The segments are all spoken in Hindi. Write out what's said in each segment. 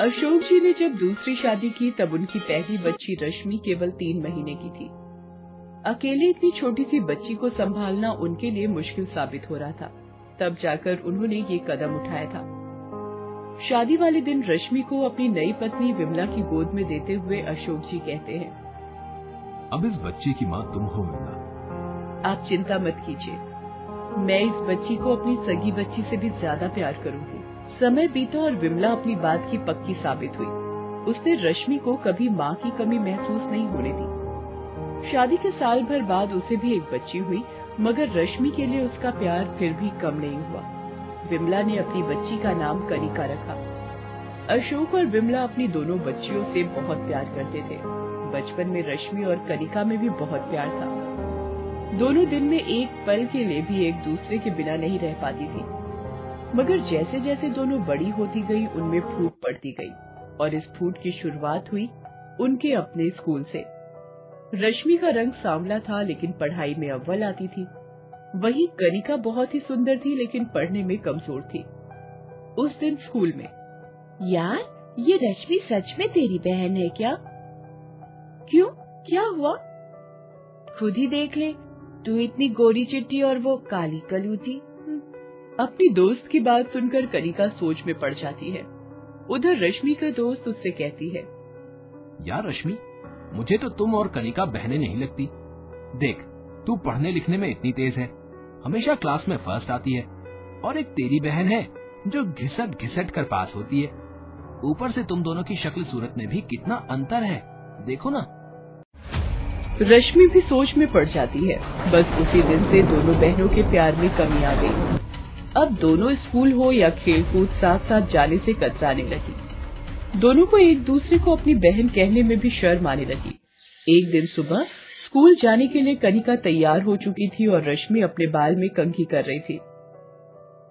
अशोक जी ने जब दूसरी शादी की तब उनकी पहली बच्ची रश्मि केवल तीन महीने की थी। अकेले इतनी छोटी सी बच्ची को संभालना उनके लिए मुश्किल साबित हो रहा था। तब जाकर उन्होंने ये कदम उठाया था। शादी वाले दिन रश्मि को अपनी नई पत्नी विमला की गोद में देते हुए अशोक जी कहते हैं अब इस बच्चे की माँ तुम हो विमला आप चिंता मत कीजिए। मैं इस बच्ची को अपनी सगी बच्ची से भी ज़्यादा प्यार करूँगी। समय बीता और विमला अपनी बात की पक्की साबित हुई। उसने रश्मि को कभी माँ की कमी महसूस नहीं होने दी। शादी के साल भर बाद उसे भी एक बच्ची हुई, मगर रश्मि के लिए उसका प्यार फिर भी कम नहीं हुआ। विमला ने अपनी बच्ची का नाम कनिका रखा। अशोक और विमला अपनी दोनों बच्चियों से बहुत प्यार करते थे। बचपन में रश्मि और कनिका में भी बहुत प्यार था। दोनों दिन में एक पल के लिए भी एक दूसरे के बिना नहीं रह पाती थी। मगर जैसे जैसे दोनों बड़ी होती गई, उनमें फूट पड़ती गई और इस फूट की शुरुआत हुई उनके अपने स्कूल से। रश्मि का रंग सांवला था, लेकिन पढ़ाई में अव्वल आती थी। वही कनिका बहुत ही सुंदर थी, लेकिन पढ़ने में कमज़ोर थी। उस दिन स्कूल में, यार, ये रश्मि सच में तेरी बहन है क्या? क्यों? क्या हुआ? खुद ही देख ले, तू इतनी गोरी चिट्टी और वो काली कलूती अपनी दोस्त की बात सुनकर कनिका सोच में पड़ जाती है। उधर रश्मि का दोस्त उससे कहती है यार रश्मि मुझे तो तुम और कनिका बहने नहीं लगती। देख तू पढ़ने लिखने में इतनी तेज है हमेशा क्लास में फ़र्स्ट आती है और एक तेरी बहन है जो घिसट घिसट कर पास होती है। ऊपर से तुम दोनों की शक्ल सूरत में भी कितना अंतर है देखो ना। रश्मि भी सोच में पड़ जाती है बस उसी दिन से दोनों बहनों के प्यार में कमी आ गई। अब दोनों स्कूल हो या खेलकूद साथ साथ जाने से कतराने लगी। दोनों को एक दूसरे को अपनी बहन कहने में भी शर्म आने लगी। एक दिन सुबह स्कूल जाने के लिए कनिका तैयार हो चुकी थी और रश्मि अपने बाल में कंघी कर रही थी।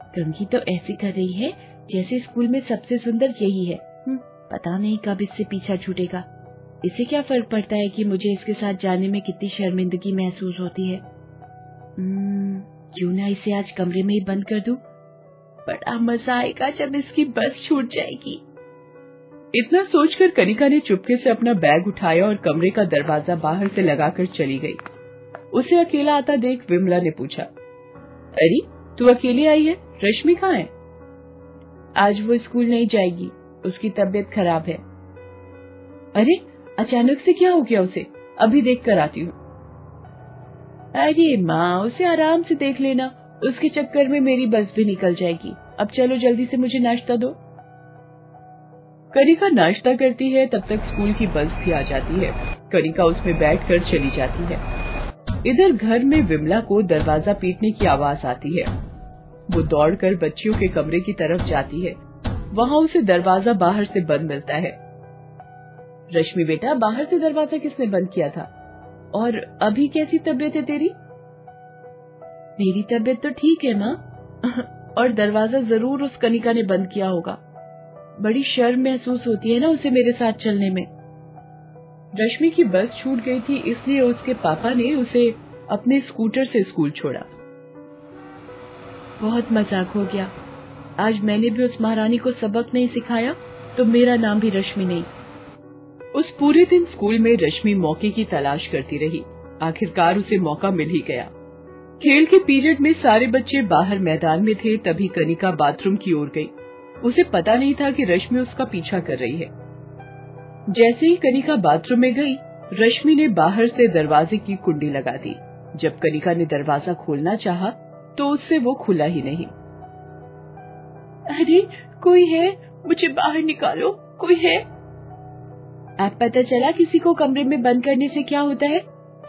कंघी तो ऐसी कर रही है जैसे स्कूल में सबसे सुंदर यही है। हम्म, पता नहीं कब इससे पीछा छूटेगा। इसे क्या फ़र्क पड़ता है कि मुझे इसके साथ जाने में कितनी शर्मिंदगी महसूस होती है? हम्म, क्यों ना इसे आज कमरे में ही बंद कर दूँ? बड़ा मज़ा आएगा जब इसकी बस छूट जाएगी। इतना सोचकर कनिका ने चुपके से अपना बैग उठाया और कमरे का दरवाज़ा बाहर से लगाकर चली गई। उसे अकेला आता देख विमला ने पूछा, अरे, तू अकेले आई है? रश्मि कहाँ है? आज वो स्कूल नहीं जाएगी। उसकी तबीयत खराब है। अरे, अचानक से क्या हो गया उसे? अभी देख कर आती हूँ। अरे माँ, उसे आराम से देख लेना। उसके चक्कर में मेरी बस भी निकल जाएगी। अब चलो जल्दी से मुझे नाश्ता दो। कनिका नाश्ता करती है, तब तक स्कूल की बस भी आ जाती है। कनिका उसमें बैठकर चली जाती है। इधर घर में विमला को दरवाज़ा पीटने की आवाज़ आती है। वो दौड़कर बच्चियों के कमरे की तरफ़ जाती है। वहाँ उसे दरवाज़ा बाहर से बंद मिलता है। रश्मि बेटा, बाहर से दरवाज़ा किसने बंद किया था? और अभी कैसी तबीयत है तेरी? मेरी तबीयत तो ठीक है, माँ। और दरवाज़ा ज़रूर उस कनिका ने बंद किया होगा। बड़ी शर्म महसूस होती है ना उसे मेरे साथ चलने में। रश्मि की बस छूट गई थी, इसलिए उसके पापा ने उसे अपने स्कूटर से स्कूल छोड़ा। बहुत मज़ाक हो गया। आज मैंने भी उस महारानी को सबक नहीं सिखाया तो मेरा नाम भी रश्मि नहीं। उस पूरे दिन स्कूल में रश्मि मौके की तलाश करती रही। आखिरकार उसे मौका मिल ही गया। खेल के पीरियड में सारे बच्चे बाहर मैदान में थे, तभी कनिका बाथरूम की ओर गई। उसे पता नहीं था कि रश्मि उसका पीछा कर रही है। जैसे ही कनिका बाथरूम में गई, रश्मि ने बाहर से दरवाजे की कुंडी लगा दी। जब कनिका ने दरवाज़ा खोलना चाहा तो उससे वो खुला ही नहीं। अरे, कोई है? मुझे बाहर निकालो, कोई है? अब पता चला किसी को कमरे में बंद करने से क्या होता है?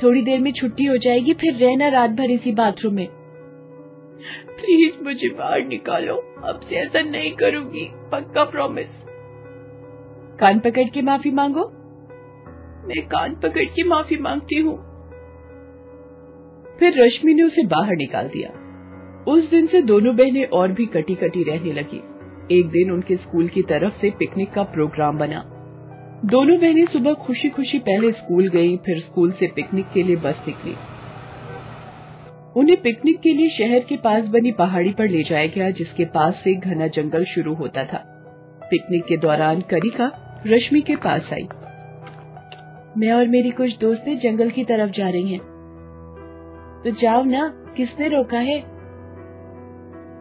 थोड़ी देर में छुट्टी हो जाएगी, फिर रहना रात भर इसी बाथरूम में। प्लीज़ मुझे बाहर निकालो। अब से ऐसा नहीं करूँगी, पक्का प्रॉमिस कान पकड़ के माफ़ी मांगो। मैं कान पकड़ के माफ़ी मांगती हूँ। फिर रश्मि ने उसे बाहर निकाल दिया। उस दिन से दोनों बहनें और भी कटी कटी रहने लगी। एक दिन उनके स्कूल की तरफ़ से पिकनिक का प्रोग्राम बना। दोनों बहनें सुबह खुशी खुशी पहले स्कूल गईं, फिर स्कूल से पिकनिक के लिए बस निकली। उन्हें पिकनिक के लिए शहर के पास बनी पहाड़ी पर ले जाया गया जिसके पास से घना जंगल शुरू होता था। पिकनिक के दौरान कनिका रश्मि के पास आई। मैं और मेरी कुछ दोस्तें जंगल की तरफ़ जा रही हैं। तो जाओ ना किसने रोका है?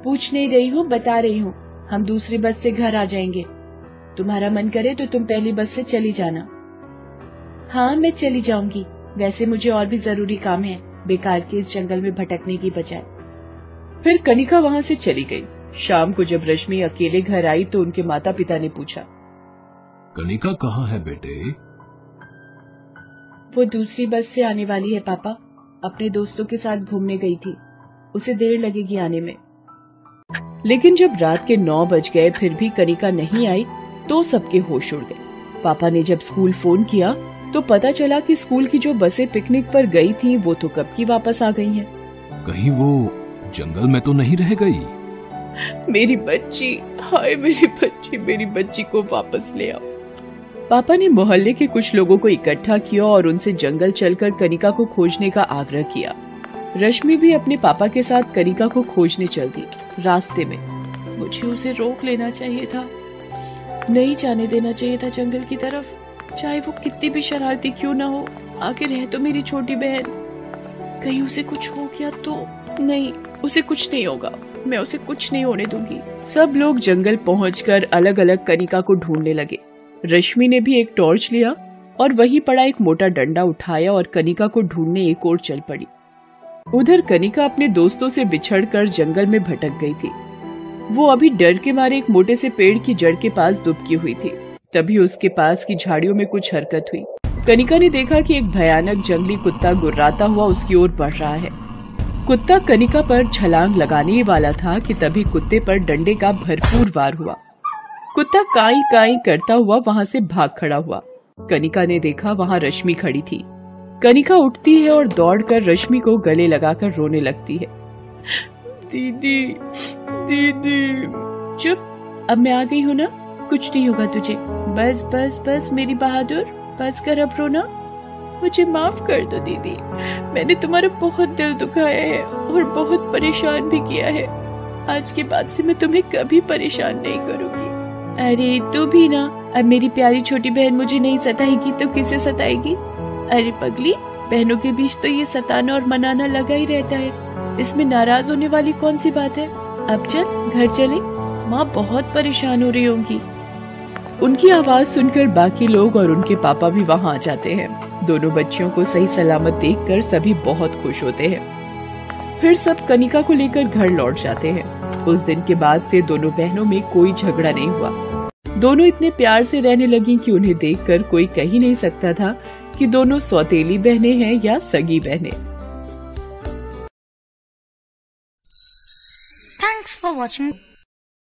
पूछ नहीं रही हूँ बता रही हूँ। हम दूसरी बस से घर आ जाएँगे। तुम्हारा मन करे तो तुम पहली बस से चली जाना। हाँ मैं चली जाऊँगी। वैसे मुझे और भी ज़रूरी काम है बेकार के इस जंगल में भटकने की बजाय। फिर कनिका वहाँ से चली गई। शाम को जब रश्मि अकेले घर आई तो उनके माता पिता ने पूछा कनिका कहाँ है बेटे? वो दूसरी बस से आने वाली है पापा। अपने दोस्तों के साथ घूमने गई थी। उसे देर लगेगी आने में। लेकिन जब रात के नौ बज गए फिर भी कनिका नहीं आई तो सबके होश उड़ गए। पापा ने जब स्कूल फ़ोन किया तो पता चला कि स्कूल की जो बसें पिकनिक पर गई थी वो तो कब की वापस आ गई हैं। कहीं वो जंगल में तो नहीं रह गई? मेरी बच्ची हाय मेरी बच्ची मेरी बच्ची को वापस ले आओ। पापा ने मोहल्ले के कुछ लोगों को इकट्ठा किया और उनसे जंगल चलकर कनिका को खोजने का आग्रह किया। रश्मि भी अपने पापा के साथ कनिका को खोजने चल दी रास्ते में। मुझे उसे रोक लेना चाहिए था। नहीं जाने देना चाहिए था जंगल की तरफ़। चाहे वो कितनी भी शरारती क्यों ना हो, आगे रहे तो मेरी छोटी बहन। कहीं उसे कुछ हो गया तो नहीं, उसे कुछ नहीं होगा। मैं उसे कुछ नहीं होने दूँगी। सब लोग जंगल पहुंचकर अलग अलग कनिका को ढूँढने लगे। रश्मि ने भी एक टॉर्च लिया और वही पड़ा एक मोटा डंडा उठाया और कनिका को ढूँढने एक और चल पड़ी। उधर कनिका अपने दोस्तों से बिछड़कर जंगल में भटक गई थी। वो अभी डर के मारे एक मोटे से पेड़ की जड़ के पास दुबकी हुई थी। तभी उसके पास की झाड़ियों में कुछ हरकत हुई। कनिका ने देखा कि एक भयानक जंगली कुत्ता गुर्राता हुआ उसकी ओर बढ़ रहा है। कुत्ता कनिका पर छलांग लगाने वाला था कि तभी कुत्ते पर डंडे का भरपूर वार हुआ। कुत्ता काई काई करता हुआ वहाँ से भाग खड़ा हुआ। कनिका ने देखा वहाँ रश्मि खड़ी थी। कनिका उठती है और दौड़कर रश्मि को गले लगाकर रोने लगती है। दीदी दीदी। चुप। अब मैं आ गई हूँ ना? कुछ नहीं होगा तुझे। बस बस बस, मेरी बहादुर। बस कर अब रोना। मुझे माफ़ कर दो दीदी। मैंने तुम्हारा बहुत दिल दुखाया है और बहुत परेशान भी किया है। आज के बाद से मैं तुम्हें कभी परेशान नहीं करूँगी। अरे, तू भी ना। अब मेरी प्यारी छोटी बहन मुझे नहीं सताएगी तो किसे सताएगी? अरे, पगली, बहनों के बीच तो ये सताना और मनाना लगा ही रहता है। इसमें नाराज़ होने वाली कौन सी बात है? अब चल, घर चले। माँ बहुत परेशान हो रही होंगी। उनकी आवाज़ सुनकर बाकी लोग और उनके पापा भी वहाँ आ जाते हैं। दोनों बच्चियों को सही सलामत देखकर सभी बहुत खुश होते हैं। फिर सब कनिका को लेकर घर लौट जाते हैं। उस दिन के बाद से दोनों बहनों में कोई झगड़ा नहीं हुआ। दोनों इतने प्यार से रहने लगी कि उन्हें देखकर कोई कह ही नहीं सकता था कि दोनों सौतेली बहनें हैं या सगी बहनें। Watching